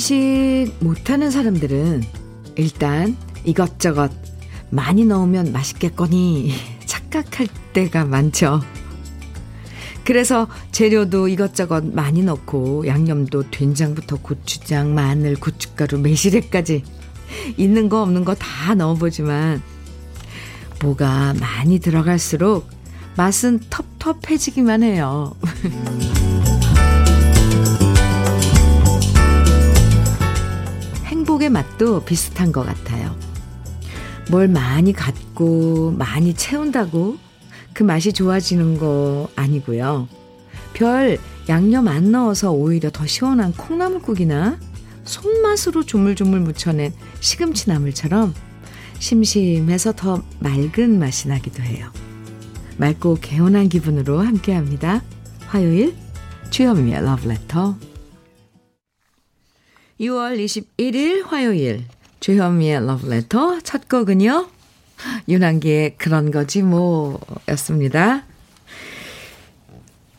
음식 못하는 사람들은 일단 이것저것 많이 넣으면 맛있겠거니 착각할 때가 많죠. 그래서 재료도 이것저것 많이 넣고 양념도 된장부터 고추장, 마늘, 고춧가루, 매실액까지 있는 거 없는 거 다 넣어보지만 뭐가 많이 들어갈수록 맛은 텁텁해지기만 해요. 행복의 맛도 비슷한 것 같아요. 뭘 많이 갖고 많이 채운다고 그 맛이 좋아지는 거 아니고요. 별 양념 안 넣어서 오히려 더 시원한 콩나물국이나 손맛으로 조물조물 묻혀낸 시금치 나물처럼 심심해서 더 맑은 맛이 나기도 해요. 맑고 개운한 기분으로 함께합니다. 화요일 주현미의 러브레터 6월 21일 화요일 주현미의 러브레터 첫 곡은요. 윤한기의 그런 거지 뭐 였습니다.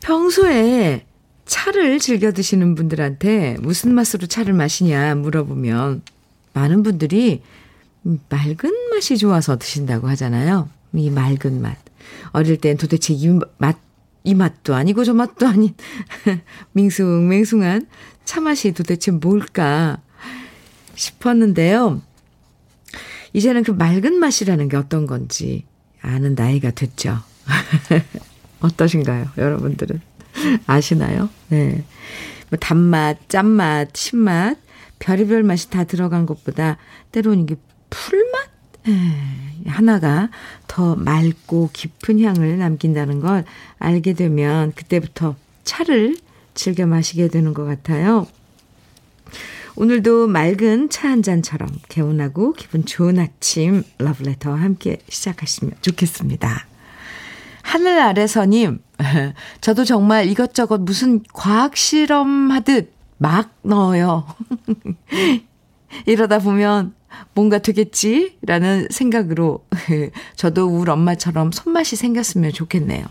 평소에 차를 즐겨 드시는 분들한테 무슨 맛으로 차를 마시냐 물어보면 많은 분들이 맑은 맛이 좋아서 드신다고 하잖아요. 이 맑은 맛. 어릴 땐 도대체 이 맛, 이 맛도 아니고 저 맛도 아닌 밍숭맹숭한 차 맛이 도대체 뭘까 싶었는데요. 이제는 그 맑은 맛이라는 게 어떤 건지 아는 나이가 됐죠. 어떠신가요, 여러분들은? 아시나요? 네. 뭐 단맛, 짠맛, 신맛, 별의별 맛이 다 들어간 것보다 때로는 이게 풀맛? 에, 하나가 더 맑고 깊은 향을 남긴다는 걸 알게 되면 그때부터 차를 즐겨 마시게 되는 것 같아요. 오늘도 맑은 차 한 잔처럼 개운하고 기분 좋은 아침 러브레터와 함께 시작하시면 좋겠습니다. 하늘 아래서님, 저도 정말 이것저것 무슨 과학 실험 하듯 막 넣어요. 이러다 보면 뭔가 되겠지라는 생각으로 저도 우리 엄마처럼 손맛이 생겼으면 좋겠네요.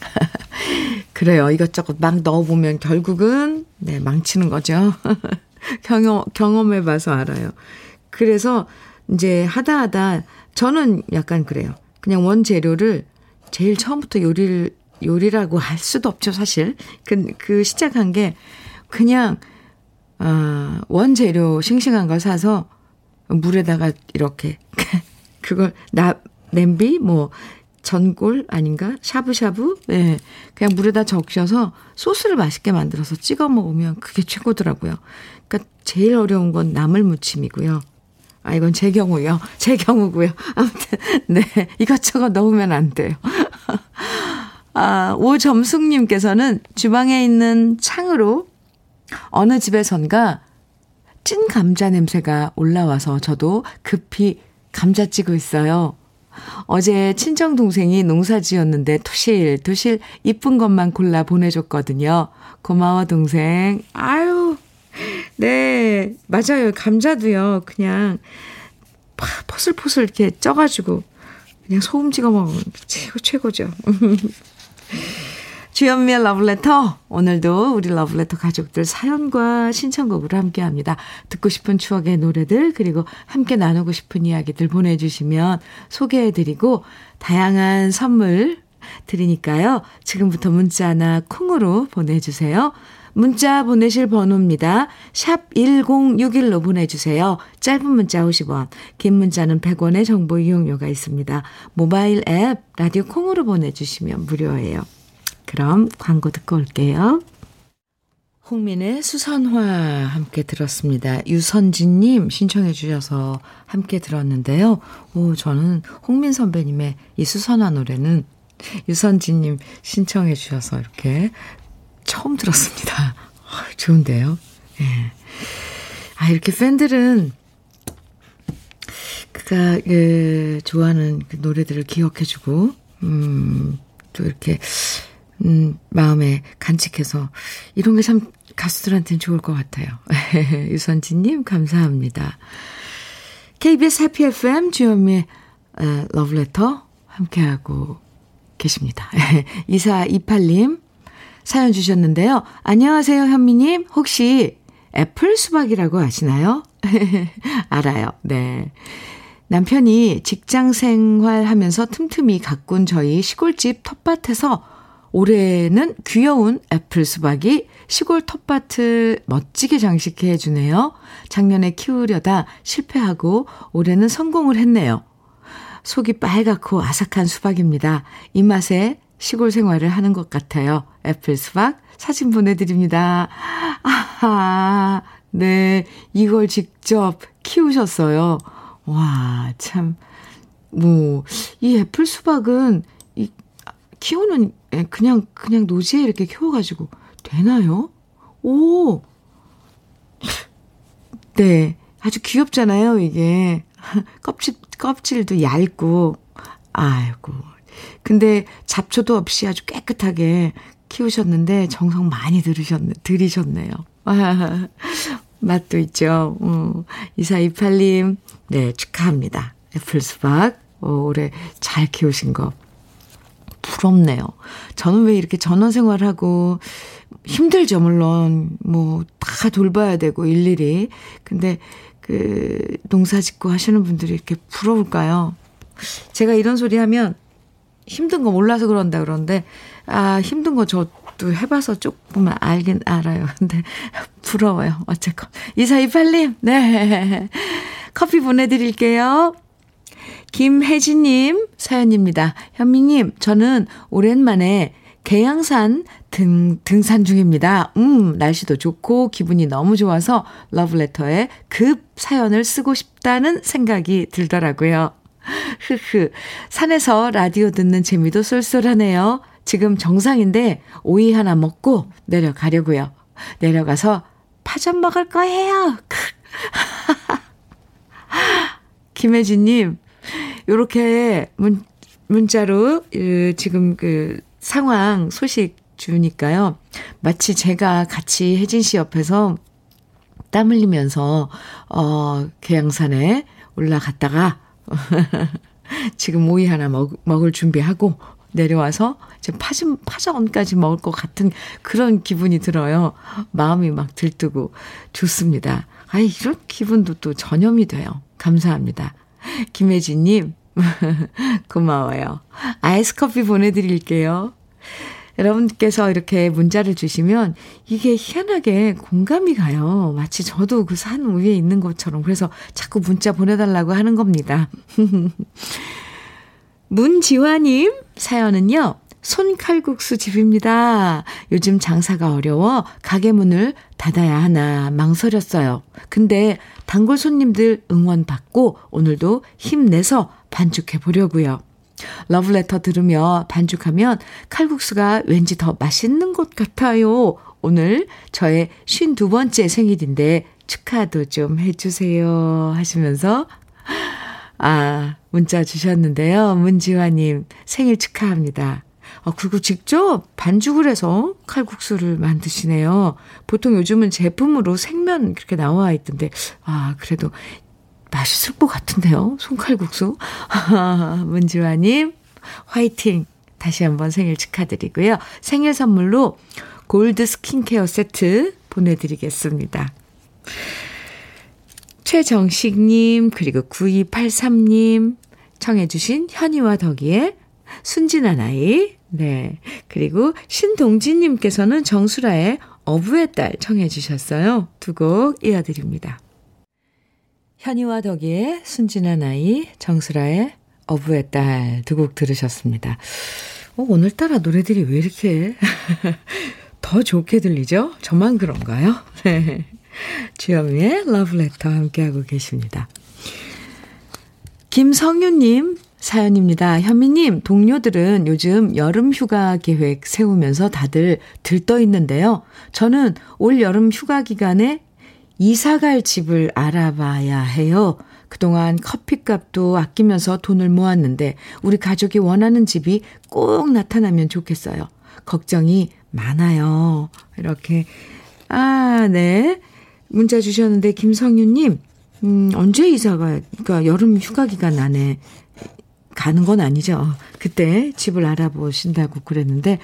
그래요. 이것저것 막 넣어보면 결국은, 네, 망치는 거죠. 경험, 경험해봐서 알아요. 그래서 이제 하다 하다 저는 약간 그래요. 그냥 원재료를 제일 처음부터 요리를, 요리라고 할 수도 없죠, 사실. 그, 그 시작한 게 그냥, 아, 원재료 싱싱한 걸 사서 물에다가 이렇게, 그걸, 나, 냄비, 뭐, 전골 아닌가? 샤브샤브? 예. 네. 그냥 물에다 적셔서 소스를 맛있게 만들어서 찍어 먹으면 그게 최고더라고요. 그러니까 제일 어려운 건 나물 무침이고요. 아, 이건 제 경우요. 제 경우고요. 아무튼, 네. 이것저것 넣으면 안 돼요. 아, 오점숙님께서는 주방에 있는 창으로 어느 집에선가 찐 감자 냄새가 올라와서 저도 급히 감자 찌고 있어요. 어제 친정 동생이 농사 지었는데 토실토실 이쁜 것만 골라 보내줬거든요. 고마워 동생. 아유, 네 맞아요. 감자도요. 그냥 포슬포슬 이렇게 쪄 가지고 그냥 소금 찍어 먹으면 최고 최고죠. 주연미의 러브레터. 오늘도 우리 러브레터 가족들 사연과 신청곡으로 함께 합니다. 듣고 싶은 추억의 노래들, 그리고 함께 나누고 싶은 이야기들 보내주시면 소개해드리고, 다양한 선물 드리니까요. 지금부터 문자나 콩으로 보내주세요. 문자 보내실 번호입니다. 샵 1061로 보내주세요. 짧은 문자 50원, 긴 문자는 100원의 정보 이용료가 있습니다. 모바일 앱, 라디오 콩으로 보내주시면 무료예요. 그럼 광고 듣고 올게요. 홍민의 수선화 함께 들었습니다. 유선진님 신청해 주셔서 함께 들었는데요. 오, 저는 홍민 선배님의 이 수선화 노래는 유선진님 신청해 주셔서 이렇게 처음 들었습니다. 어, 좋은데요. 예. 아, 이렇게 팬들은 그가 그 좋아하는 그 노래들을 기억해 주고, 음, 또 이렇게 음, 마음에 간직해서 이런 게 참 가수들한테는 좋을 것 같아요. 유선진님 감사합니다. KBS 해피 FM 주현미의 어, 러브레터 함께하고 계십니다. 2428님 사연 주셨는데요. 안녕하세요 현미님. 혹시 애플 수박이라고 아시나요? 알아요. 네. 남편이 직장 생활하면서 틈틈이 가꾼 저희 시골집 텃밭에서 올해는 귀여운 애플 수박이 시골 텃밭을 멋지게 장식해 주네요. 작년에 키우려다 실패하고 올해는 성공을 했네요. 속이 빨갛고 아삭한 수박입니다. 입맛에 시골 생활을 하는 것 같아요. 애플 수박 사진 보내드립니다. 아하, 네. 이걸 직접 키우셨어요. 와, 참. 뭐, 이 애플 수박은, 이, 키우는, 예, 그냥, 그냥 노지에 이렇게 키워가지고, 되나요? 오! 네. 아주 귀엽잖아요, 이게. 껍질, 껍질도 얇고, 아이고. 근데 잡초도 없이 아주 깨끗하게 키우셨는데 정성 많이 들으셨네, 들이셨네요. 아, 맛도 있죠. 어, 2428님, 네, 축하합니다. 애플 수박, 어, 올해 잘 키우신 거. 부럽네요. 저는 왜 이렇게 전원 생활하고 힘들죠, 물론. 뭐, 다 돌봐야 되고, 일일이. 근데, 그, 농사 짓고 하시는 분들이 이렇게 부러울까요? 제가 이런 소리 하면 힘든 거 몰라서 그런다 그런데, 아, 힘든 거 저도 해봐서 조금 알긴 알아요. 근데 부러워요. 어쨌건. 2428님, 네. 커피 보내드릴게요. 김혜진님 사연입니다. 현미님, 저는 오랜만에 계양산 등, 등산 중입니다. 음, 날씨도 좋고 기분이 너무 좋아서 러브레터에 급 사연을 쓰고 싶다는 생각이 들더라고요. 흐흐. 산에서 라디오 듣는 재미도 쏠쏠하네요. 지금 정상인데 오이 하나 먹고 내려가려고요. 내려가서 파전 먹을 거예요. 김혜진님, 요렇게 문, 문자로 지금 그 상황 소식 주니까요. 마치 제가 같이 혜진 씨 옆에서 땀 흘리면서, 어, 계양산에 올라갔다가 지금 오이 하나 먹, 먹을 준비하고 내려와서 지금 파전, 파전까지 먹을 것 같은 그런 기분이 들어요. 마음이 막 들뜨고 좋습니다. 아, 이런 기분도 또 전염이 돼요. 감사합니다. 김혜진님, 고마워요. 아이스 커피 보내드릴게요. 여러분께서 이렇게 문자를 주시면 이게 희한하게 공감이 가요. 마치 저도 그 산 위에 있는 것처럼. 그래서 자꾸 문자 보내달라고 하는 겁니다. 문지화님 사연은요. 손칼국수 집입니다. 요즘 장사가 어려워 가게 문을 닫아야 하나 망설였어요. 근데 단골 손님들 응원 받고 오늘도 힘내서 반죽해 보려고요. 러브레터 들으며 반죽하면 칼국수가 왠지 더 맛있는 것 같아요. 오늘 저의 52번째 생일인데 축하도 좀 해주세요. 하시면서, 아, 문자 주셨는데요. 문지화님, 생일 축하합니다. 아, 그리고 직접 반죽을 해서 칼국수를 만드시네요. 보통 요즘은 제품으로 생면 그렇게 나와 있던데, 아, 그래도 맛있을 것 같은데요. 손칼국수. 문지화님, 화이팅! 다시 한번 생일 축하드리고요. 생일 선물로 골드 스킨케어 세트 보내드리겠습니다. 최정식님, 그리고 9283님, 청해주신 현이와 덕이의 순진한 아이, 네. 그리고 신동진님께서는 정수라의 어부의 딸 청해 주셨어요. 두 곡 이어드립니다. 현이와 덕이의 순진한 아이, 정수라의 어부의 딸 두 곡 들으셨습니다. 어, 오늘따라 노래들이 왜 이렇게 더 좋게 들리죠? 저만 그런가요? 네. 주현미의 러브레터 함께하고 계십니다. 김성윤님 사연입니다. 현미님, 동료들은 요즘 여름 휴가 계획 세우면서 다들 들떠 있는데요. 저는 올 여름 휴가 기간에 이사 갈 집을 알아봐야 해요. 그동안 커피값도 아끼면서 돈을 모았는데 우리 가족이 원하는 집이 꼭 나타나면 좋겠어요. 걱정이 많아요. 이렇게. 아, 네. 문자 주셨는데 김성윤님, 음, 언제 이사가, 그러니까 여름 휴가 기간 안에 가는 건 아니죠. 그때 집을 알아보신다고 그랬는데,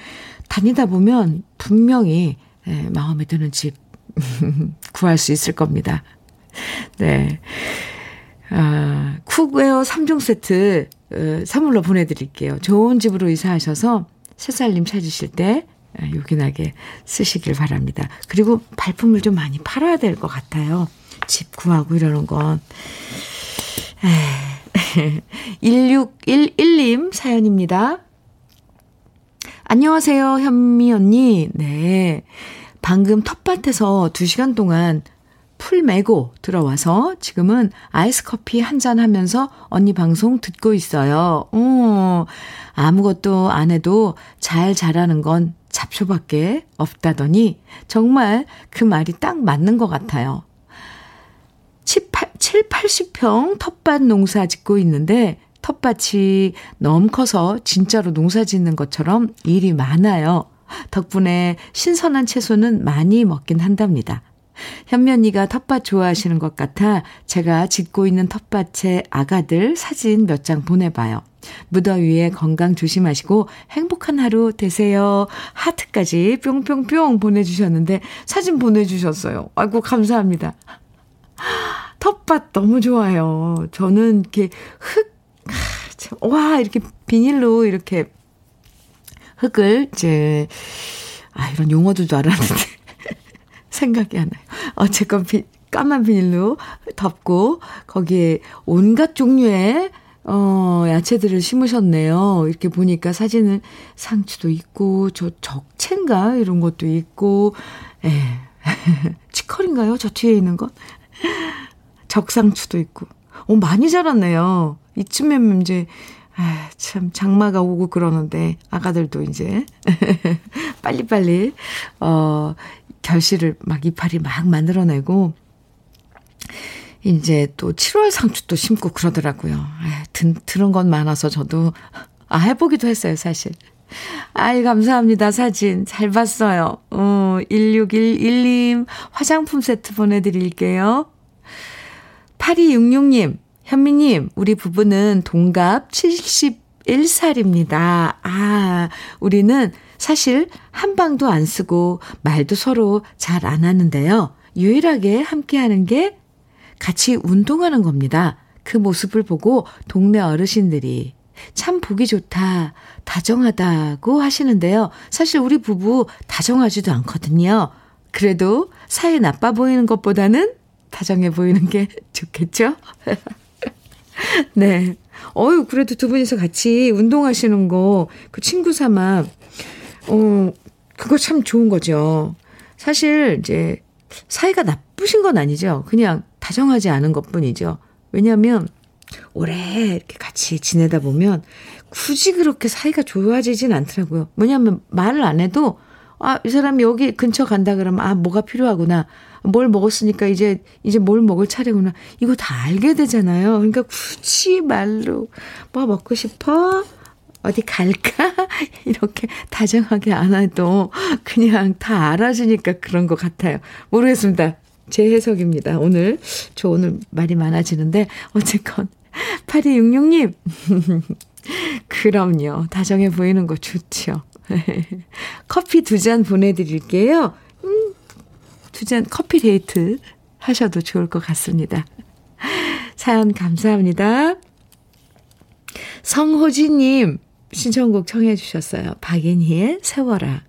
다니다 보면 분명히 예, 마음에 드는 집 구할 수 있을 겁니다. 네. 아, cookware 3종 세트 어, 선물로 보내드릴게요. 좋은 집으로 이사하셔서 새살림 차리실 때 아, 요긴하게 쓰시길 바랍니다. 그리고 발품을 좀 많이 팔아야 될 것 같아요. 집 구하고 이러는 건. 1611님 사연입니다. 안녕하세요, 현미 언니. 네. 방금 텃밭에서 2시간 동안 풀 메고 들어와서 지금은 아이스 커피 한 잔 하면서 언니 방송 듣고 있어요. 어, 아무것도 안 해도 잘 자라는 건 잡초밖에 없다더니 정말 그 말이 딱 맞는 것 같아요. 7, 80평 텃밭 농사 짓고 있는데 텃밭이 너무 커서 진짜로 농사 짓는 것처럼 일이 많아요. 덕분에 신선한 채소는 많이 먹긴 한답니다. 현면이가 텃밭 좋아하시는 것 같아 제가 짓고 있는 텃밭의 아가들 사진 몇 장 보내봐요. 무더위에 건강 조심하시고 행복한 하루 되세요. 하트까지 뿅뿅뿅 보내주셨는데 사진 보내주셨어요. 아이고, 감사합니다. 텃밭 너무 좋아요. 저는 이렇게 흙, 와, 이렇게 비닐로 이렇게 흙을 이제, 아, 이런 용어들도 알았는데. 생각이 안 나요. 어쨌건 비, 까만 비닐로 덮고 거기에 온갖 종류의 어, 야채들을 심으셨네요. 이렇게 보니까 사진은 상추도 있고, 저 적채인가? 이런 것도 있고, 예. 치컬인가요? 저 뒤에 있는 것? 적상추도 있고. 어, 많이 자랐네요. 이쯤에면 이제, 아, 참, 장마가 오고 그러는데, 아가들도 이제, 빨리빨리, 어, 결실을 막 이파리 막 만들어내고, 이제 또 7월 상추도 심고 그러더라고요. 아, 든, 들은 건 많아서 저도, 아, 해보기도 했어요, 사실. 아이, 감사합니다. 사진. 잘 봤어요. 어, 1611님, 화장품 세트 보내드릴게요. 8266님, 현미님, 우리 부부는 동갑 71살입니다. 아, 우리는 사실 한 방도 안 쓰고 말도 서로 잘 안 하는데요. 유일하게 함께 하는 게 같이 운동하는 겁니다. 그 모습을 보고 동네 어르신들이 참 보기 좋다, 다정하다고 하시는데요. 사실 우리 부부 다정하지도 않거든요. 그래도 사이 나빠 보이는 것보다는 다정해 보이는 게 좋겠죠? 네. 어유 그래도 두 분이서 같이 운동하시는 거, 그 친구 삼아, 어, 그거 참 좋은 거죠. 사실, 이제, 사이가 나쁘신 건 아니죠. 그냥 다정하지 않은 것 뿐이죠. 왜냐면, 오래 이렇게 같이 지내다 보면, 굳이 그렇게 사이가 좋아지진 않더라고요. 왜냐면, 말을 안 해도, 아, 이 사람이 여기 근처 간다 그러면, 아, 뭐가 필요하구나. 뭘 먹었으니까 이제, 이제 뭘 먹을 차례구나. 이거 다 알게 되잖아요. 그러니까 굳이 말로, 뭐 먹고 싶어? 어디 갈까? 이렇게 다정하게 안 해도 그냥 다 알아주니까 그런 것 같아요. 모르겠습니다. 제 해석입니다. 오늘, 저 오늘 말이 많아지는데, 어쨌건, 8266님. 그럼요. 다정해 보이는 거 좋죠. 커피 두 잔 보내드릴게요. 음, 두잔 커피 데이트 하셔도 좋을 것 같습니다. 사연 감사합니다. 성호진님 신청곡 청해 주셨어요. 박인희의 세워라.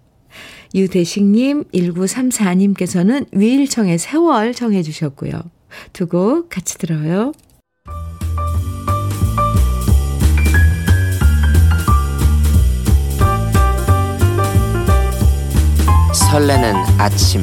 유대식님 1934님께서는 위일청의 세월 청해 주셨고요. 두 곡 같이 들어요. 설레는 아침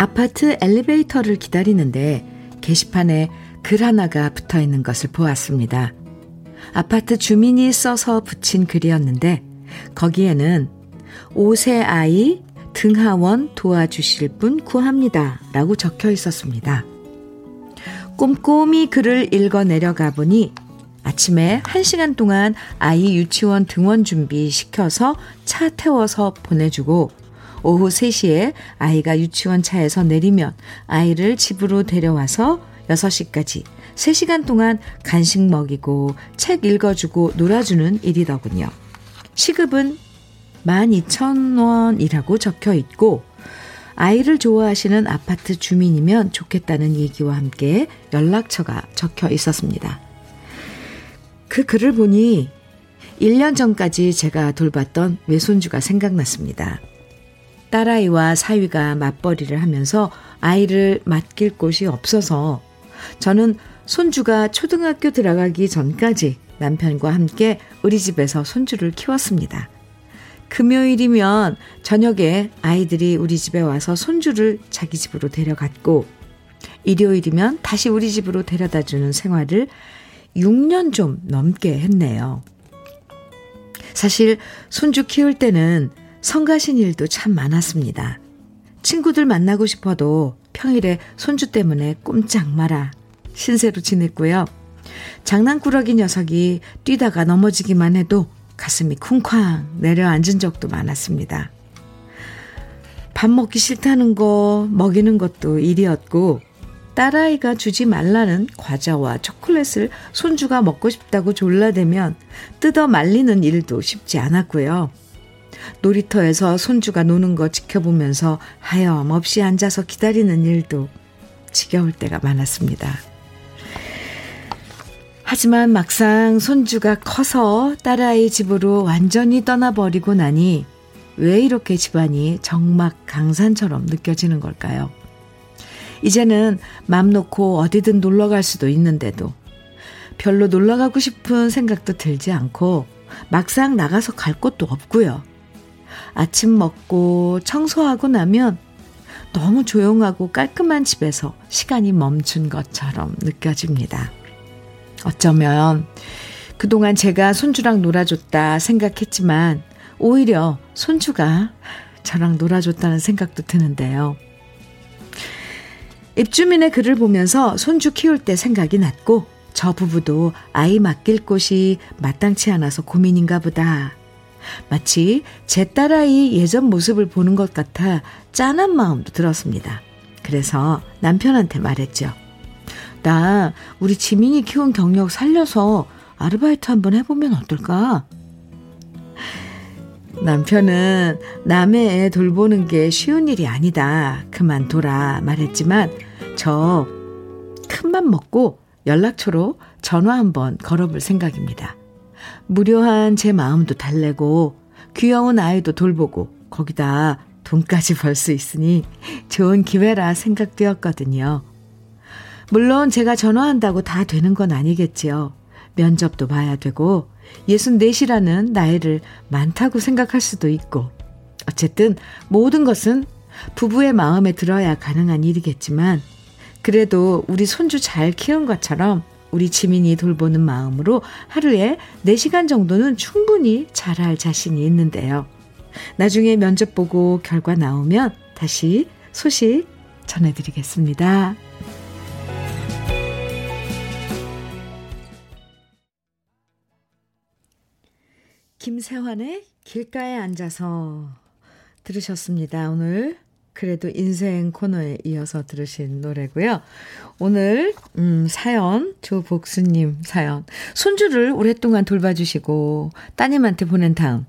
아파트 엘리베이터를 기다리는데 게시판에 글 하나가 붙어 있는 것을 보았습니다. 아파트 주민이 써서 붙인 글이었는데 거기에는 5세 아이 등하원 도와주실 분 구합니다. 라고 적혀 있었습니다. 꼼꼼히 글을 읽어 내려가 보니 아침에 1시간 동안 아이 유치원 등원 준비 시켜서 차 태워서 보내주고 오후 3시에 아이가 유치원 차에서 내리면 아이를 집으로 데려와서 6시까지 3시간 동안 간식 먹이고 책 읽어주고 놀아주는 일이더군요. 시급은 12,000원이라고 적혀 있고 아이를 좋아하시는 아파트 주민이면 좋겠다는 얘기와 함께 연락처가 적혀 있었습니다. 그 글을 보니 1년 전까지 제가 돌봤던 외손주가 생각났습니다. 딸아이와 사위가 맞벌이를 하면서 아이를 맡길 곳이 없어서 저는 손주가 초등학교 들어가기 전까지 남편과 함께 우리 집에서 손주를 키웠습니다. 금요일이면 저녁에 아이들이 우리 집에 와서 손주를 자기 집으로 데려갔고, 일요일이면 다시 우리 집으로 데려다 주는 생활을 6년 좀 넘게 했네요. 사실 손주 키울 때는 성가신 일도 참 많았습니다. 친구들 만나고 싶어도 평일에 손주 때문에 꼼짝 마라 신세로 지냈고요. 장난꾸러기 녀석이 뛰다가 넘어지기만 해도 가슴이 쿵쾅 내려앉은 적도 많았습니다. 밥 먹기 싫다는 거 먹이는 것도 일이었고 딸아이가 주지 말라는 과자와 초콜릿을 손주가 먹고 싶다고 졸라대면 뜯어 말리는 일도 쉽지 않았고요. 놀이터에서 손주가 노는 거 지켜보면서 하염없이 앉아서 기다리는 일도 지겨울 때가 많았습니다. 하지만 막상 손주가 커서 딸아이 집으로 완전히 떠나버리고 나니 왜 이렇게 집안이 정막 강산처럼 느껴지는 걸까요? 이제는 맘 놓고 어디든 놀러 갈 수도 있는데도 별로 놀러 가고 싶은 생각도 들지 않고 막상 나가서 갈 곳도 없고요. 아침 먹고 청소하고 나면 너무 조용하고 깔끔한 집에서 시간이 멈춘 것처럼 느껴집니다. 어쩌면 그동안 제가 손주랑 놀아줬다 생각했지만 오히려 손주가 저랑 놀아줬다는 생각도 드는데요. 입주민의 글을 보면서 손주 키울 때 생각이 났고 저 부부도 아이 맡길 곳이 마땅치 않아서 고민인가 보다. 마치 제 딸아이 예전 모습을 보는 것 같아 짠한 마음도 들었습니다. 그래서 남편한테 말했죠. 나 우리 지민이 키운 경력 살려서 아르바이트 한번 해보면 어떨까? 남편은 남의 애 돌보는 게 쉬운 일이 아니다. 그만둬라 말했지만 저 큰 맘 먹고 연락처로 전화 한번 걸어볼 생각입니다. 무료한 제 마음도 달래고 귀여운 아이도 돌보고 거기다 돈까지 벌 수 있으니 좋은 기회라 생각되었거든요. 물론 제가 전화한다고 다 되는 건 아니겠지요. 면접도 봐야 되고 64이라는 나이를 많다고 생각할 수도 있고 어쨌든 모든 것은 부부의 마음에 들어야 가능한 일이겠지만 그래도 우리 손주 잘 키운 것처럼 우리 지민이 돌보는 마음으로 하루에 4시간 정도는 충분히 잘할 자신이 있는데요. 나중에 면접 보고 결과 나오면 다시 소식 전해드리겠습니다. 김세환의 길가에 앉아서 들으셨습니다. 오늘 그래도 인생 코너에 이어서 들으신 노래고요. 오늘 음, 사연 조복수 님 사연 손주를 오랫동안 돌봐주시고 따님한테 보낸 다음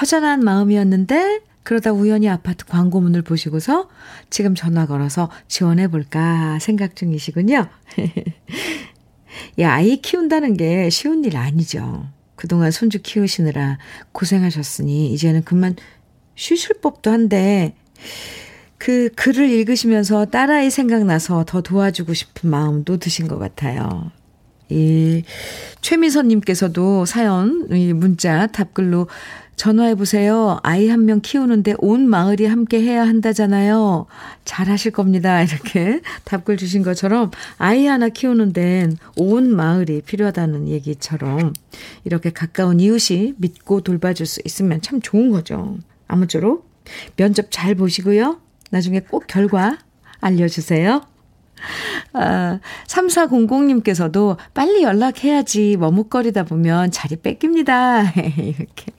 허전한 마음이었는데 그러다 우연히 아파트 광고문을 보시고서 지금 전화 걸어서 지원해 볼까 생각 중이시군요. 야, 아이 키운다는 게 쉬운 일 아니죠. 그동안 손주 키우시느라 고생하셨으니 이제는 그만 쉬실 법도 한데 그 글을 읽으시면서 딸아이 생각나서 더 도와주고 싶은 마음도 드신 것 같아요. 이 최미선님께서도 사연, 이 문자, 답글로 전화해보세요. 아이 한 명 키우는데 온 마을이 함께 해야 한다잖아요. 잘 하실 겁니다. 이렇게 답글 주신 것처럼 아이 하나 키우는 데는 온 마을이 필요하다는 얘기처럼 이렇게 가까운 이웃이 믿고 돌봐줄 수 있으면 참 좋은 거죠. 아무쪼록 면접 잘 보시고요. 나중에 꼭 결과 알려주세요. 아, 3400님께서도 빨리 연락해야지 머뭇거리다 보면 자리 뺏깁니다. 이렇게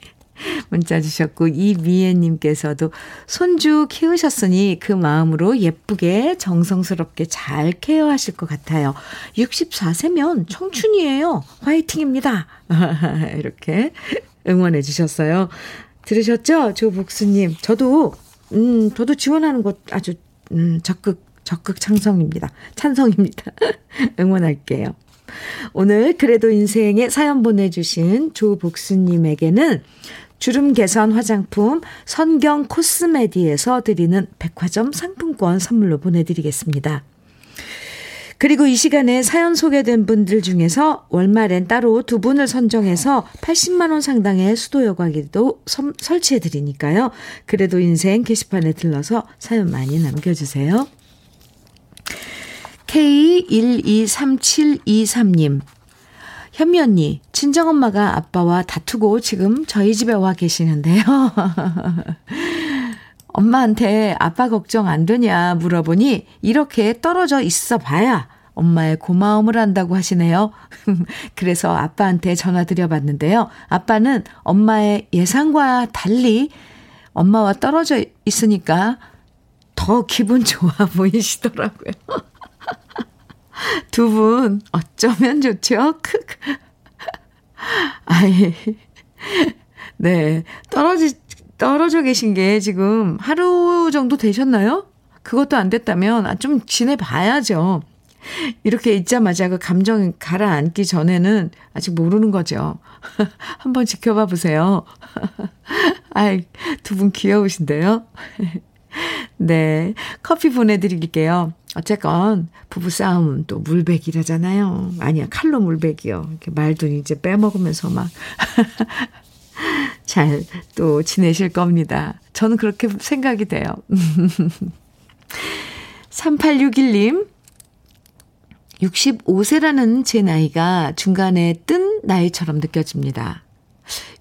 문자 주셨고, 이미애님께서도 손주 키우셨으니 그 마음으로 예쁘게 정성스럽게 잘 케어하실 것 같아요. 64세면 청춘이에요. 화이팅입니다. 이렇게 응원해 주셨어요. 들으셨죠? 조복수님. 저도, 음, 저도 지원하는 것 아주, 음, 적극, 적극 찬성입니다. 찬성입니다. 응원할게요. 오늘 그래도 인생에 사연 보내주신 조복수님에게는 주름 개선 화장품 선경 코스메디에서 드리는 백화점 상품권 선물로 보내드리겠습니다. 그리고 이 시간에 사연 소개된 분들 중에서 월말엔 따로 두 분을 선정해서 80만원 상당의 수도 여과기도 설치해 드리니까요. 그래도 인생 게시판에 들러서 사연 많이 남겨주세요. K123723님. 현미 언니, 친정엄마가 아빠와 다투고 지금 저희 집에 와 계시는데요. 엄마한테 아빠 걱정 안 되냐 물어보니 이렇게 떨어져 있어 봐야 엄마의 고마움을 한다고 하시네요. 그래서 아빠한테 전화 드려봤는데요. 아빠는 엄마의 예상과 달리 엄마와 떨어져 있으니까 더 기분 좋아 보이시더라고요. 두 분 어쩌면 좋죠? 아이, 네. 떨어지, 떨어져 계신 게 지금 하루 정도 되셨나요? 그것도 안 됐다면 아, 좀 지내봐야죠. 이렇게 있자마자 그 감정 가라앉기 전에는 아직 모르는 거죠. 한번 지켜봐 보세요. 아이, 두 분 귀여우신데요? 네. 커피 보내드릴게요. 어쨌건 부부싸움은 또 물백이라잖아요. 아니야, 칼로 물백이요. 말도 이제 빼먹으면서 막. 잘 또 지내실 겁니다. 저는 그렇게 생각이 돼요. 3861님, 65세라는 제 나이가 중간에 뜬 나이처럼 느껴집니다.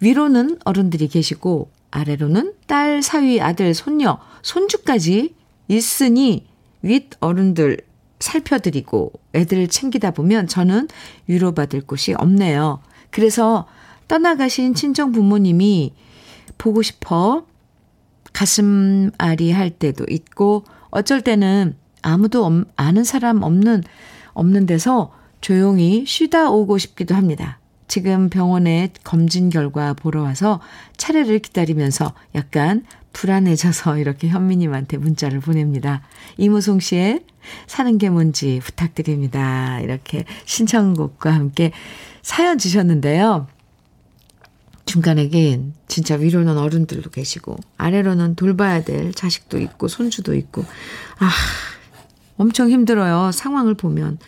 위로는 어른들이 계시고, 아래로는 딸, 사위, 아들, 손녀, 손주까지 있으니 윗 어른들 살펴드리고 애들 챙기다 보면 저는 위로받을 곳이 없네요. 그래서 떠나가신 친정 부모님이 보고 싶어 가슴 아리 할 때도 있고 어쩔 때는 아무도 아는 사람 없는 없는 데서 조용히 쉬다 오고 싶기도 합니다. 지금 병원에 검진 결과 보러 와서 차례를 기다리면서 약간 불안해져서 이렇게 현미님한테 문자를 보냅니다. 이무송 씨의 사는 게 뭔지 부탁드립니다. 이렇게 신청곡과 함께 사연 주셨는데요. 중간에긴 진짜 위로는 어른들도 계시고 아래로는 돌봐야 될 자식도 있고 손주도 있고 아 엄청 힘들어요. 상황을 보면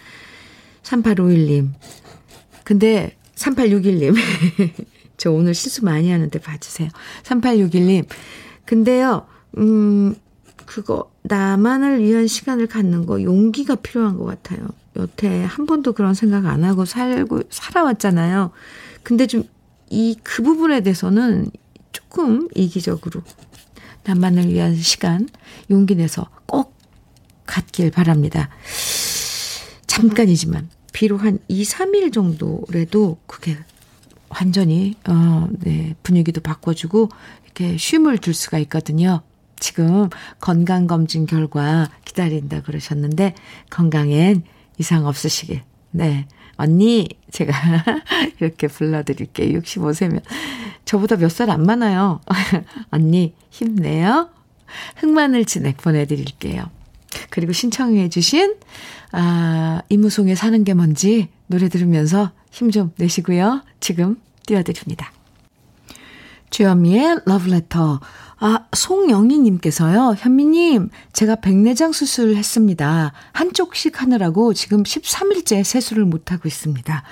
3851님 근데 3861님. 저 오늘 실수 많이 하는데 봐주세요. 3861님. 근데요, 음, 그거, 나만을 위한 시간을 갖는 거 용기가 필요한 것 같아요. 여태 한 번도 그런 생각 안 하고 살고, 살아왔잖아요. 근데 좀, 이, 그 부분에 대해서는 조금 이기적으로 나만을 위한 시간, 용기 내서 꼭 갖길 바랍니다. 잠깐이지만. 비록 한 2, 3일 정도라도 그게 완전히, 어, 네, 분위기도 바꿔주고, 이렇게 쉼을 줄 수가 있거든요. 지금 건강검진 결과 기다린다 그러셨는데, 건강엔 이상 없으시길. 네. 언니, 제가 이렇게 불러드릴게요. 65세면. 저보다 몇 살 안 많아요. 언니, 힘내요. 흑마늘 진액 보내드릴게요. 그리고 신청해 주신 아, 이무송에 사는 게 뭔지 노래 들으면서 힘 좀 내시고요. 지금 띄워드립니다. 주현미의 러브레터. 아, 송영희님께서요. 현미님, 제가 백내장 수술을 했습니다. 한쪽씩 하느라고 지금 13일째 세수를 못하고 있습니다.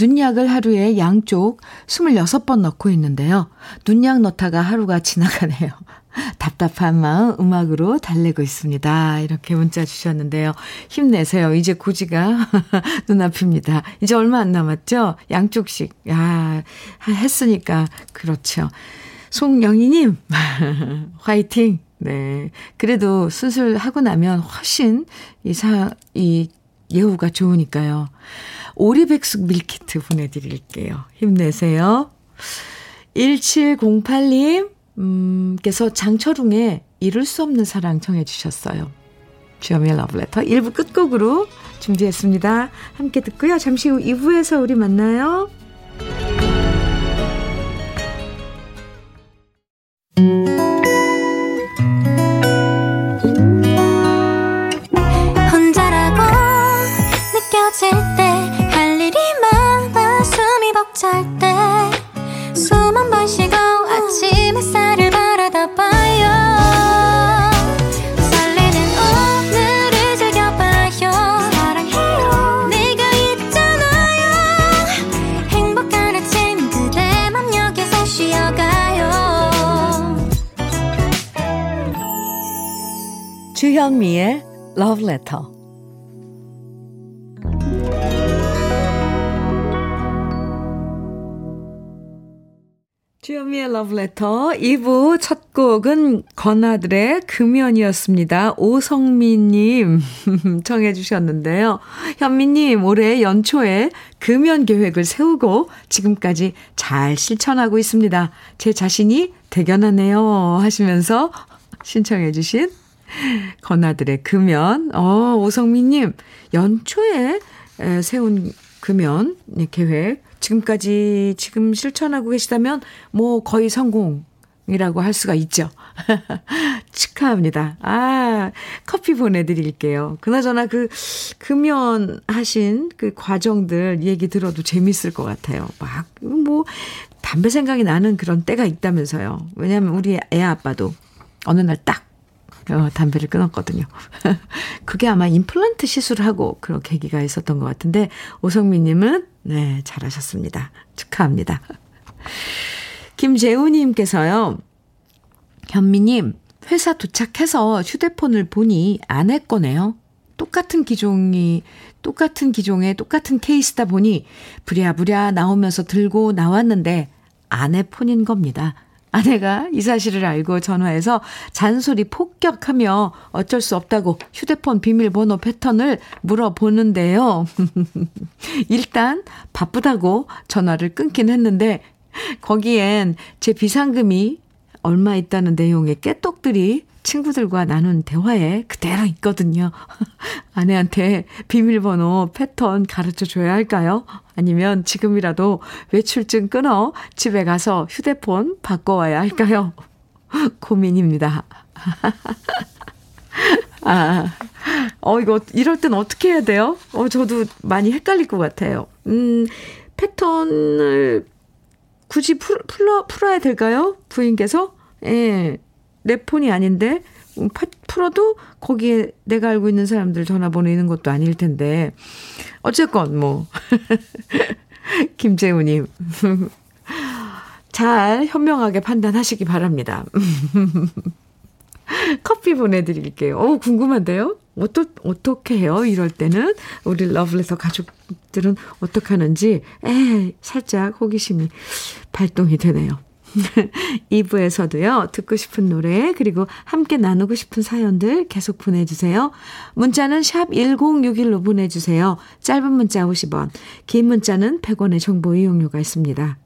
눈약을 하루에 양쪽 26번 넣고 있는데요. 눈약 넣다가 하루가 지나가네요. 답답한 마음 음악으로 달래고 있습니다. 이렇게 문자 주셨는데요. 힘내세요. 이제 고지가 눈앞입니다. 이제 얼마 안 남았죠? 양쪽씩. 야, 했으니까. 그렇죠. 송영희님, 화이팅! 네. 그래도 수술하고 나면 훨씬 이 사, 이 예후가 좋으니까요. 오리백숙 밀키트 보내드릴게요. 힘내세요. 1708님, 음, 께서 장철웅의 이룰 수 없는 사랑 청해주셨어요. 주여미의 러브레터 1부 끝곡으로 준비했습니다. 함께 듣고요. 잠시 후 2부에서 우리 만나요. Love Letter. 주현미의 Letter 2부 첫 곡은 건아들의 금연이었습니다. 오성민님 청해 주셨는데요. 현미님 올해 연초에 금연 계획을 세우고 지금까지 잘 실천하고 있습니다. 제 자신이 대견하네요 하시면서 신청해 주신 건아들의 금연. 어, 오성민님, 연초에 세운 금연 계획. 지금까지 지금 실천하고 계시다면 뭐 거의 성공이라고 할 수가 있죠. 축하합니다. 아, 커피 보내드릴게요. 그나저나 그 금연 하신 그 과정들 얘기 들어도 재밌을 것 같아요. 막, 뭐, 담배 생각이 나는 그런 때가 있다면서요. 왜냐면 우리 애 아빠도 어느 날 딱 어, 담배를 끊었거든요. 그게 아마 임플란트 시술하고 그런 계기가 있었던 것 같은데 오성민님은 네 잘하셨습니다. 축하합니다. 김재우님께서요. 현미님 회사 도착해서 휴대폰을 보니 아내 거네요. 똑같은 기종이 똑같은 기종의 똑같은 케이스다 보니 부랴부랴 나오면서 들고 나왔는데 아내 폰인 겁니다. 아내가 이 사실을 알고 전화해서 잔소리 폭격하며 어쩔 수 없다고 휴대폰 비밀번호 패턴을 물어보는데요. 일단 바쁘다고 전화를 끊긴 했는데 거기엔 제 비상금이 얼마 있다는 내용의 깨똑들이 친구들과 나눈 대화에 그대로 있거든요. 아내한테 비밀번호 패턴 가르쳐 줘야 할까요? 아니면 지금이라도 외출증 끊어 집에 가서 휴대폰 바꿔와야 할까요? 고민입니다. 아, 어, 이거, 이럴 땐 어떻게 해야 돼요? 어, 저도 많이 헷갈릴 것 같아요. 음, 패턴을 굳이 풀, 풀어, 풀어야 될까요? 부인께서? 예. 내 폰이 아닌데 음, 풀어도 거기에 내가 알고 있는 사람들 전화번호 있는 것도 아닐 텐데 어쨌건 뭐 김재우님 잘 현명하게 판단하시기 바랍니다. 커피 보내드릴게요. 어 궁금한데요? 어떠, 어떻게 해요? 이럴 때는 우리 러블레터 가족들은 어떻게 하는지 에 살짝 호기심이 발동이 되네요. 2부에서도요, 듣고 싶은 노래, 그리고 함께 나누고 싶은 사연들 계속 보내주세요. 문자는 샵 1061로 보내주세요. 짧은 문자 50원, 긴 문자는 100원의 정보 이용료가 있습니다.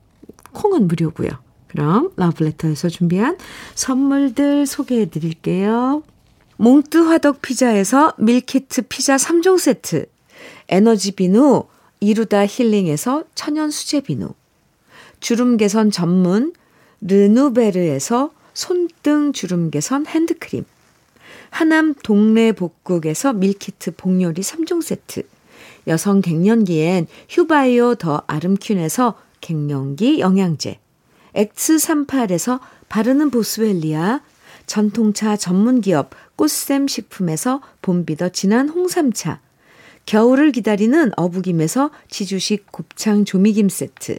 콩은 무료고요. 그럼 러브레터에서 준비한 선물들 소개해 드릴게요. 몽뜨 화덕 피자에서 meal kit 피자 3종 세트, 에너지 비누, 이루다 힐링에서 천연 수제 비누, 주름 개선 전문 르누베르에서 손등 주름 개선 핸드크림, 하남 동네 복국에서 밀키트 복요리 3종 세트, 여성 갱년기엔 휴바이오 더 아름퀸에서 갱년기 영양제, X38에서 바르는 보스웰리아, 전통차 전문기업 꽃샘 식품에서 봄비더 진한 홍삼차, 겨울을 기다리는 어부김에서 지주식 곱창 조미김 세트,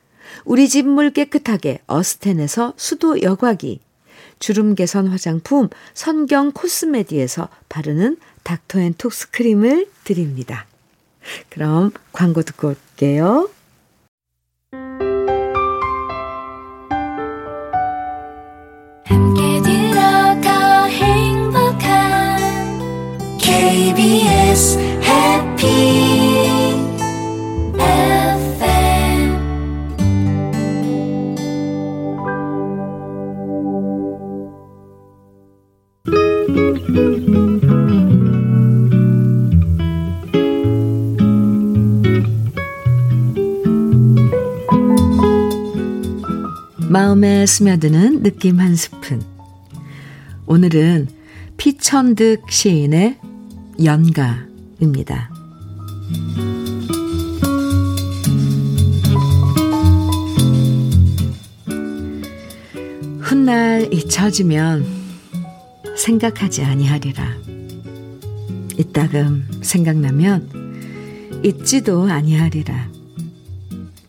우리 집 물 깨끗하게 어스텐에서 수도 여과기, 주름 개선 화장품 선경 코스메디에서 바르는 닥터앤톡스 크림을 드립니다. 그럼 광고 듣고 올게요. KBS 해 스며드는 느낌 한 스푼. 오늘은 피천득 시인의 연가입니다. 훗날 잊혀지면 생각하지 아니하리라. 이따금 생각나면 잊지도 아니하리라.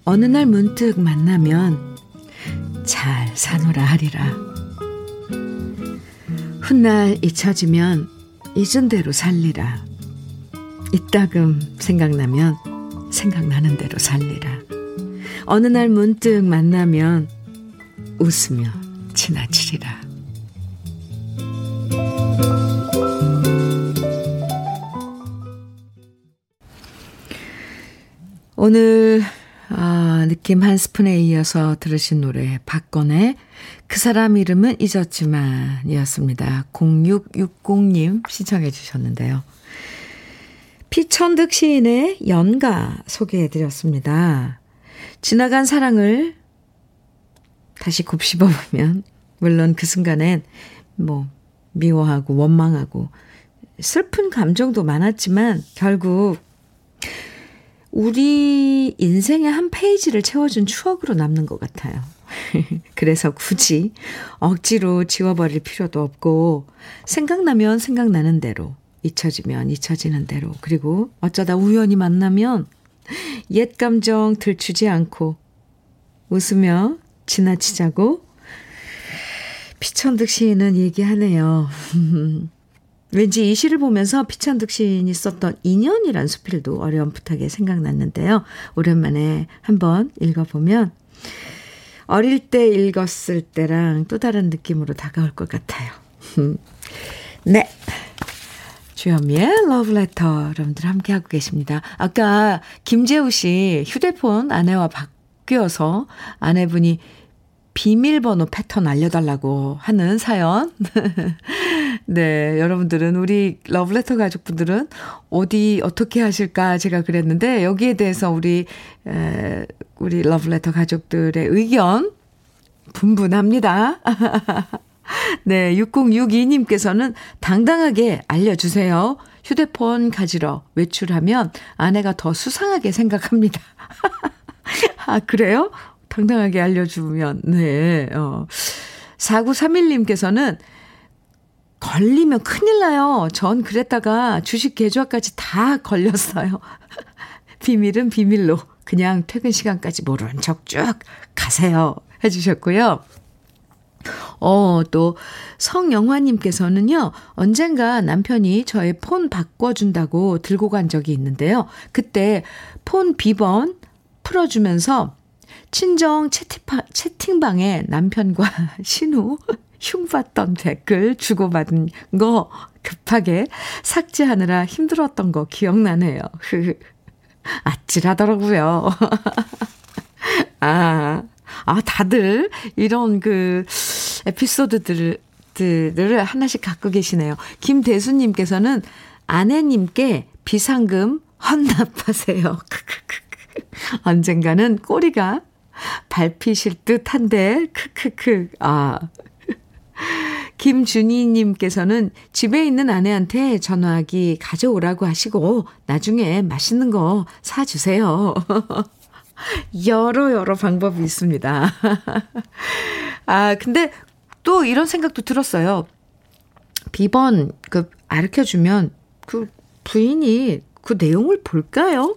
어느 날 문득 만나면 잘 사노라 하리라. 훗날 잊혀지면 잊은 대로 살리라. 이따금 생각나면 생각나는 대로 살리라. 어느 날 문득 만나면 웃으며 지나치리라. 오늘 아, 느낌 한 스푼에 이어서 들으신 노래 박건의 그 사람 이름은 잊었지만 이었습니다. 0660님 신청해 주셨는데요. 피천득 시인의 연가 소개해 드렸습니다. 지나간 사랑을 다시 곱씹어 보면 물론 그 순간엔 뭐 미워하고 원망하고 슬픈 감정도 많았지만 결국 우리 인생의 한 페이지를 채워준 추억으로 남는 것 같아요. 그래서 굳이 억지로 지워버릴 필요도 없고, 생각나면 생각나는 대로, 잊혀지면 잊혀지는 대로, 그리고 어쩌다 우연히 만나면 옛 감정 들추지 않고 웃으며 지나치자고 피천득 시인은 얘기하네요. 왠지 이 시를 보면서 피찬득 시인이 썼던 인연이란 수필도 어렴풋하게 생각났는데요. 오랜만에 한번 읽어보면 어릴 때 읽었을 때랑 또 다른 느낌으로 다가올 것 같아요. 네. 주현미의 러브레터 여러분들 함께하고 계십니다. 아까 김재우 씨 휴대폰 아내와 바뀌어서 아내분이 비밀번호 패턴 알려달라고 하는 사연. 네, 여러분들은 우리 러브레터 가족분들은 어디 어떻게 하실까 제가 그랬는데 여기에 대해서 우리 에, 우리 러브레터 가족들의 의견 분분합니다. 네, 6062님께서는 당당하게 알려주세요. 휴대폰 가지러 외출하면 아내가 더 수상하게 생각합니다. 아, 그래요? 당당하게 알려주면, 네, 어. 4931님께서는 걸리면 큰일 나요. 전 그랬다가 주식 계좌까지 다 걸렸어요. 비밀은 비밀로 그냥 퇴근 시간까지 모르는 척 쭉 가세요. 해주셨고요. 어, 또, 성영화님께서는요, 언젠가 남편이 저의 폰 바꿔준다고 들고 간 적이 있는데요. 그때 폰 비번 풀어주면서 친정 채팅방, 채팅방에 남편과 신우 흉봤던 댓글 주고받은 거 급하게 삭제하느라 힘들었던 거 기억나네요. 아찔하더라고요. 아, 아, 다들 이런 그 에피소드들을 하나씩 갖고 계시네요. 김대수님께서는 아내님께 비상금 헌납하세요. 언젠가는 꼬리가 밟히실 듯 한데, 크크크. 아. 김준희님께서는 집에 있는 아내한테 전화기 가져오라고 하시고, 나중에 맛있는 거 사주세요. 여러, 여러 방법이 있습니다. 아, 근데 또 이런 생각도 들었어요. 비번 그 가르쳐 주면 그 부인이 그 내용을 볼까요?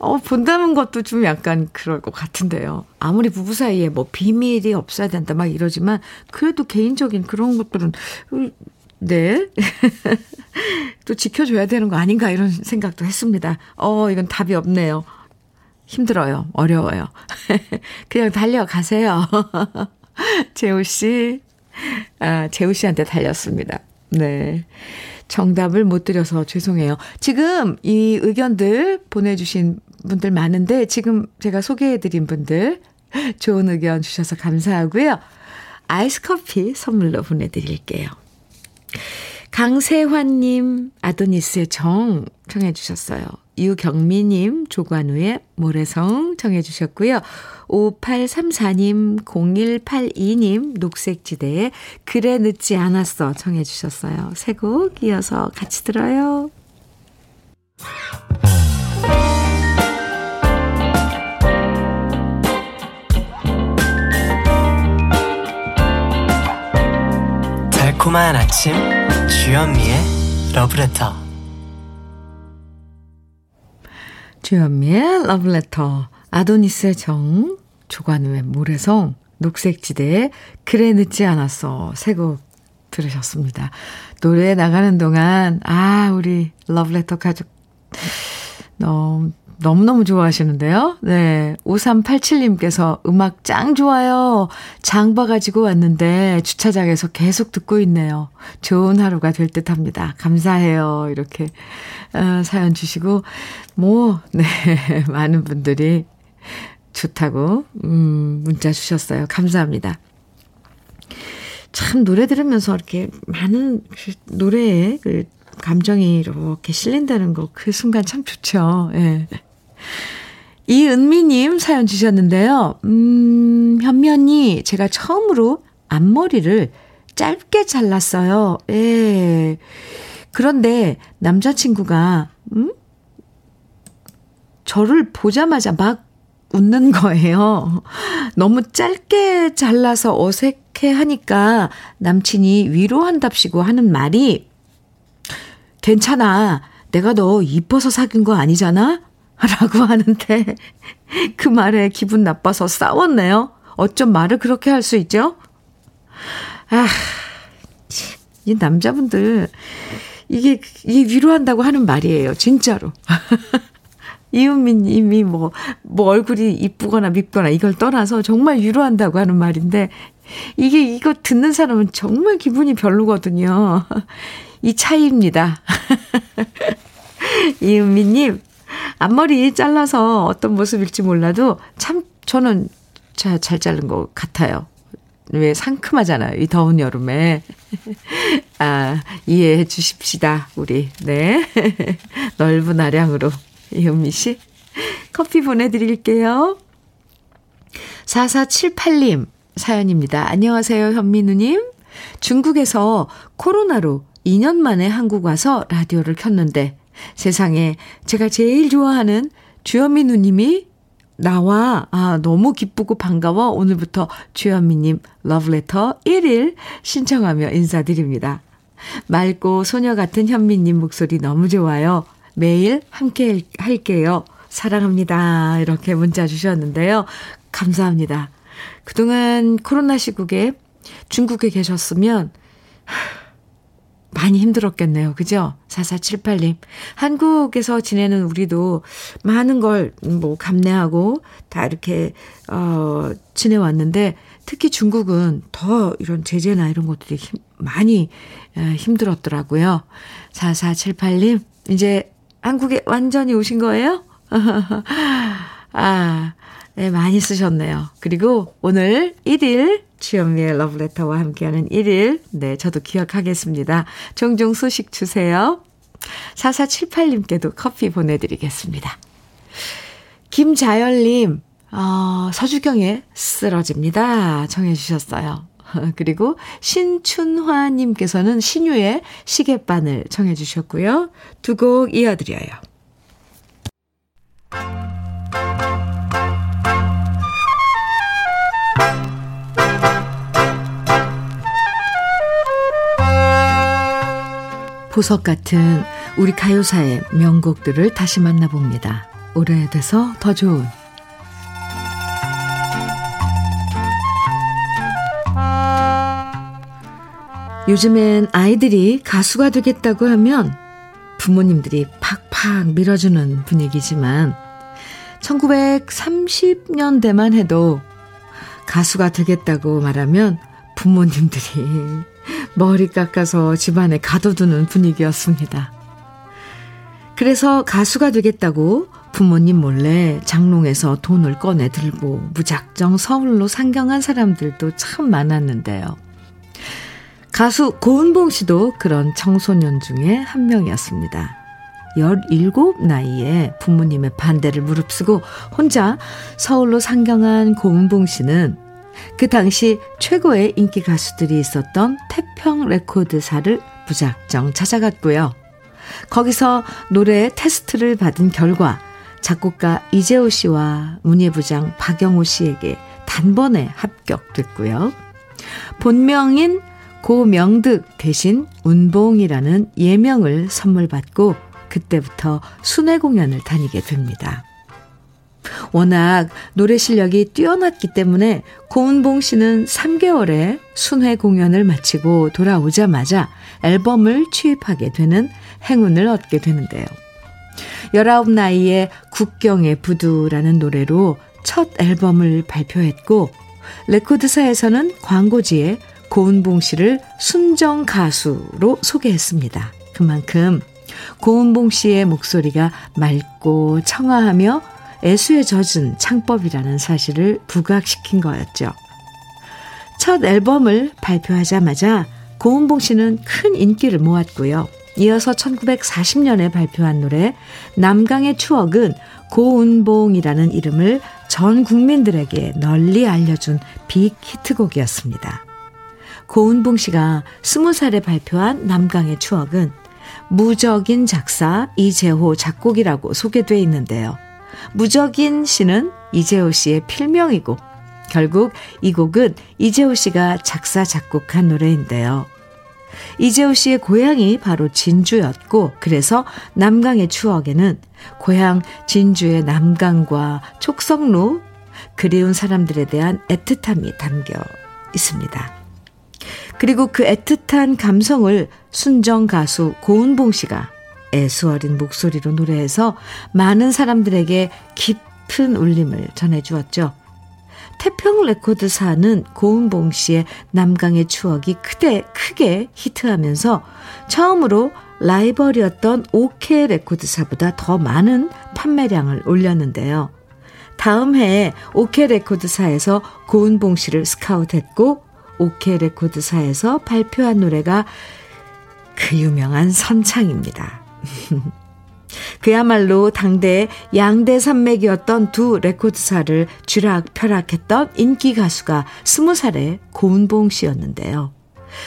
어, 본다는 것도 좀 약간 그럴 것 같은데요. 아무리 부부 사이에 뭐 비밀이 없어야 된다 막 이러지만 그래도 개인적인 그런 것들은 네. 또 지켜줘야 되는 거 아닌가 이런 생각도 했습니다. 어, 이건 답이 없네요. 힘들어요. 어려워요. 그냥 달려가세요. 재우 씨. 아, 재우 씨한테 달렸습니다. 네. 정답을 못 드려서 죄송해요. 지금 이 의견들 보내주신 분들 많은데 지금 제가 소개해드린 분들 좋은 의견 주셔서 감사하고요. 아이스 커피 선물로 보내드릴게요. 강세환님, 아도니스의 정 청해 주셨어요. 유경미님, 조관우의 모래성 청해 주셨고요. 5834님, 0182님, 녹색지대에 그래 늦지 않았어 청해 주셨어요. 세 곡 이어서 같이 들어요. 달콤한 아침 주현미의 러브레터. 주현미의 러브레터. 아도니스의 정 조관우의 모래성 녹색지대에 그래 늦지 않았어. 세곡 들으셨습니다. 노래 나가는 동안 아 우리 러브레터 가족 너무 너무너무 좋아하시는데요. 네. 5387님께서 음악 짱 좋아요. 장 봐 가지고 왔는데 주차장에서 계속 듣고 있네요. 좋은 하루가 될 듯 합니다. 감사해요. 이렇게, 어, 사연 주시고, 뭐, 네. 많은 분들이 좋다고, 음, 문자 주셨어요. 감사합니다. 참, 노래 들으면서 이렇게 많은 그 노래에 그 감정이 이렇게 실린다는 거, 그 순간 참 좋죠. 예. 네. 이은미님 사연 주셨는데요. 음, 현면이 제가 처음으로 앞머리를 짧게 잘랐어요. 예. 그런데 남자친구가, 음? 저를 보자마자 막 웃는 거예요. 너무 짧게 잘라서 어색해 하니까 남친이 위로한답시고 하는 말이, 괜찮아. 내가 너 이뻐서 사귄 거 아니잖아? 라고 하는데 그 말에 기분 나빠서 싸웠네요. 어쩜 말을 그렇게 할 수 있죠? 아, 이 남자분들 이게 이 위로한다고 하는 말이에요. 진짜로. 이은민 님이 뭐, 뭐 얼굴이 이쁘거나 밉거나 이걸 떠나서 정말 위로한다고 하는 말인데, 이게 이거 듣는 사람은 정말 기분이 별로거든요. 이 차이입니다. 이은민 님, 앞머리 잘라서 어떤 모습일지 몰라도 참 저는 잘, 잘 자른 것 같아요. 왜 상큼하잖아요. 이 더운 여름에. 아, 이해해 주십시다. 우리. 네. 넓은 아량으로. 이은미 씨. 커피 보내드릴게요. 4478님 사연입니다. 안녕하세요, 현민우님. 중국에서 코로나로 2년 만에 한국 와서 라디오를 켰는데 세상에 제가 제일 좋아하는 주현미 누님이 나와 아 너무 기쁘고 반가워 오늘부터 주현미님 러브레터 1일 신청하며 인사드립니다. 맑고 소녀 같은 현미님 목소리 너무 좋아요. 매일 함께 할게요. 사랑합니다. 이렇게 문자 주셨는데요. 감사합니다. 그동안 코로나 시국에 중국에 계셨으면 많이 힘들었겠네요. 그죠? 4478님. 한국에서 지내는 우리도 많은 걸 뭐 감내하고 다 이렇게, 어, 지내왔는데 특히 중국은 더 이런 제재나 이런 것들이 힘, 많이 에, 힘들었더라고요. 4478님. 이제 한국에 완전히 오신 거예요? 아, 네, 많이 쓰셨네요. 그리고 오늘 1일 주현미의 러브레터와 함께하는 1일. 네, 저도 기억하겠습니다. 종종 소식 주세요. 4478님께도 커피 보내드리겠습니다. 김자열님, 어, 서주경의 쓰러집니다. 정해주셨어요. 그리고 신춘화님께서는 신유의 시계바늘 청해주셨고요. 두 곡 이어드려요. 보석 같은 우리 가요사의 명곡들을 다시 만나봅니다. 오래돼서 더 좋은 요즘엔 아이들이 가수가 되겠다고 하면 부모님들이 팍팍 밀어주는 분위기지만 1930년대만 해도 가수가 되겠다고 말하면 부모님들이 머리 깎아서 집안에 가둬두는 분위기였습니다. 그래서 가수가 되겠다고 부모님 몰래 장롱에서 돈을 꺼내 들고 무작정 서울로 상경한 사람들도 참 많았는데요. 가수 고은봉 씨도 그런 청소년 중에 한 명이었습니다. 17 나이에 부모님의 반대를 무릅쓰고 혼자 서울로 상경한 고은봉 씨는 그 당시 최고의 인기 가수들이 있었던 태평 레코드사를 무작정 찾아갔고요. 거기서 노래 테스트를 받은 결과 작곡가 이재호 씨와 문예부장 박영호 씨에게 단번에 합격됐고요. 본명인 고명득 대신 운봉이라는 예명을 선물 받고 그때부터 순회 공연을 다니게 됩니다. 워낙 노래 실력이 뛰어났기 때문에 고은봉 씨는 3개월에 순회 공연을 마치고 돌아오자마자 앨범을 취입하게 되는 행운을 얻게 되는데요. 19 나이에 국경의 부두라는 노래로 첫 앨범을 발표했고 레코드사에서는 광고지에 고은봉 씨를 순정 가수로 소개했습니다. 그만큼 고은봉 씨의 목소리가 맑고 청아하며 애수에 젖은 창법이라는 사실을 부각시킨 거였죠. 첫 앨범을 발표하자마자 고은봉 씨는 큰 인기를 모았고요. 이어서 1940년에 발표한 노래 남강의 추억은 고은봉이라는 이름을 전 국민들에게 널리 알려준 빅 히트곡이었습니다. 고은봉 씨가 20살에 발표한 남강의 추억은 무적인 작사 이재호 작곡이라고 소개돼 있는데요. 무적인 씨는 이재호 씨의 필명이고 결국 이 곡은 이재호 씨가 작사 작곡한 노래인데요. 이재호 씨의 고향이 바로 진주였고 그래서 남강의 추억에는 고향 진주의 남강과 촉성로 그리운 사람들에 대한 애틋함이 담겨 있습니다. 그리고 그 애틋한 감성을 순정 가수 고은봉 씨가 애수 어린 목소리로 노래해서 많은 사람들에게 깊은 울림을 전해주었죠. 태평 레코드사는 고은봉 씨의 남강의 추억이 크게, 크게 히트하면서 처음으로 라이벌이었던 오케 레코드사보다 더 많은 판매량을 올렸는데요. 다음 해에 오케 레코드사에서 고운봉 씨를 스카웃했고 오케 레코드사에서 발표한 노래가 그 유명한 선창입니다. 그야말로 당대 양대 산맥이었던 두 레코드사를 쥐락펴락했던 인기 가수가 스무 살의 고운봉 씨였는데요.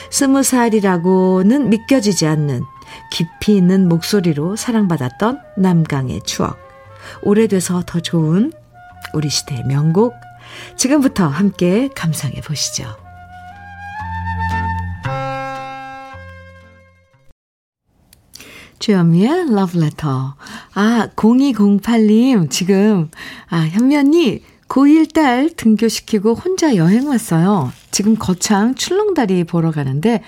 스무 살이라고는 믿겨지지 않는 깊이 있는 목소리로 사랑받았던 남강의 추억. 오래돼서 더 좋은 우리 시대의 명곡. 지금부터 함께 감상해 보시죠. 주현미의 Love Letter. 아, 0208님, 지금, 아, 현면이 고1 딸 등교시키고 혼자 여행 왔어요. 지금 거창 출렁다리 보러 가는데,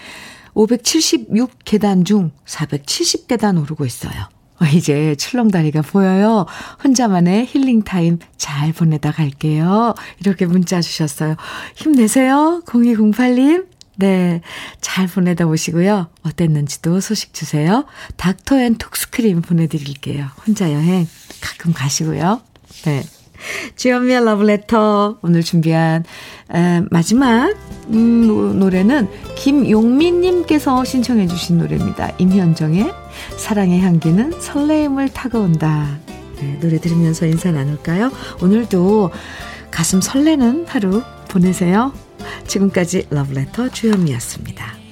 576계단 중 470계단 오르고 있어요. 어, 이제 출렁다리가 보여요. 혼자만의 healing time 잘 보내다 갈게요. 이렇게 문자 주셨어요. 힘내세요. 0208님. 네. 잘 보내다 오시고요. 어땠는지도 소식 주세요. 닥터 앤 톡스크림 보내드릴게요. 혼자 여행 가끔 가시고요. 네. 주현미의 러브레터 오늘 준비한 에, 마지막 음, 노래는 김용민님께서 신청해 주신 노래입니다. 임현정의 사랑의 향기는 설레임을 타고 온다. 네, 노래 들으면서 인사 나눌까요? 오늘도 가슴 설레는 하루 보내세요. 지금까지 러브레터 주현미였습니다.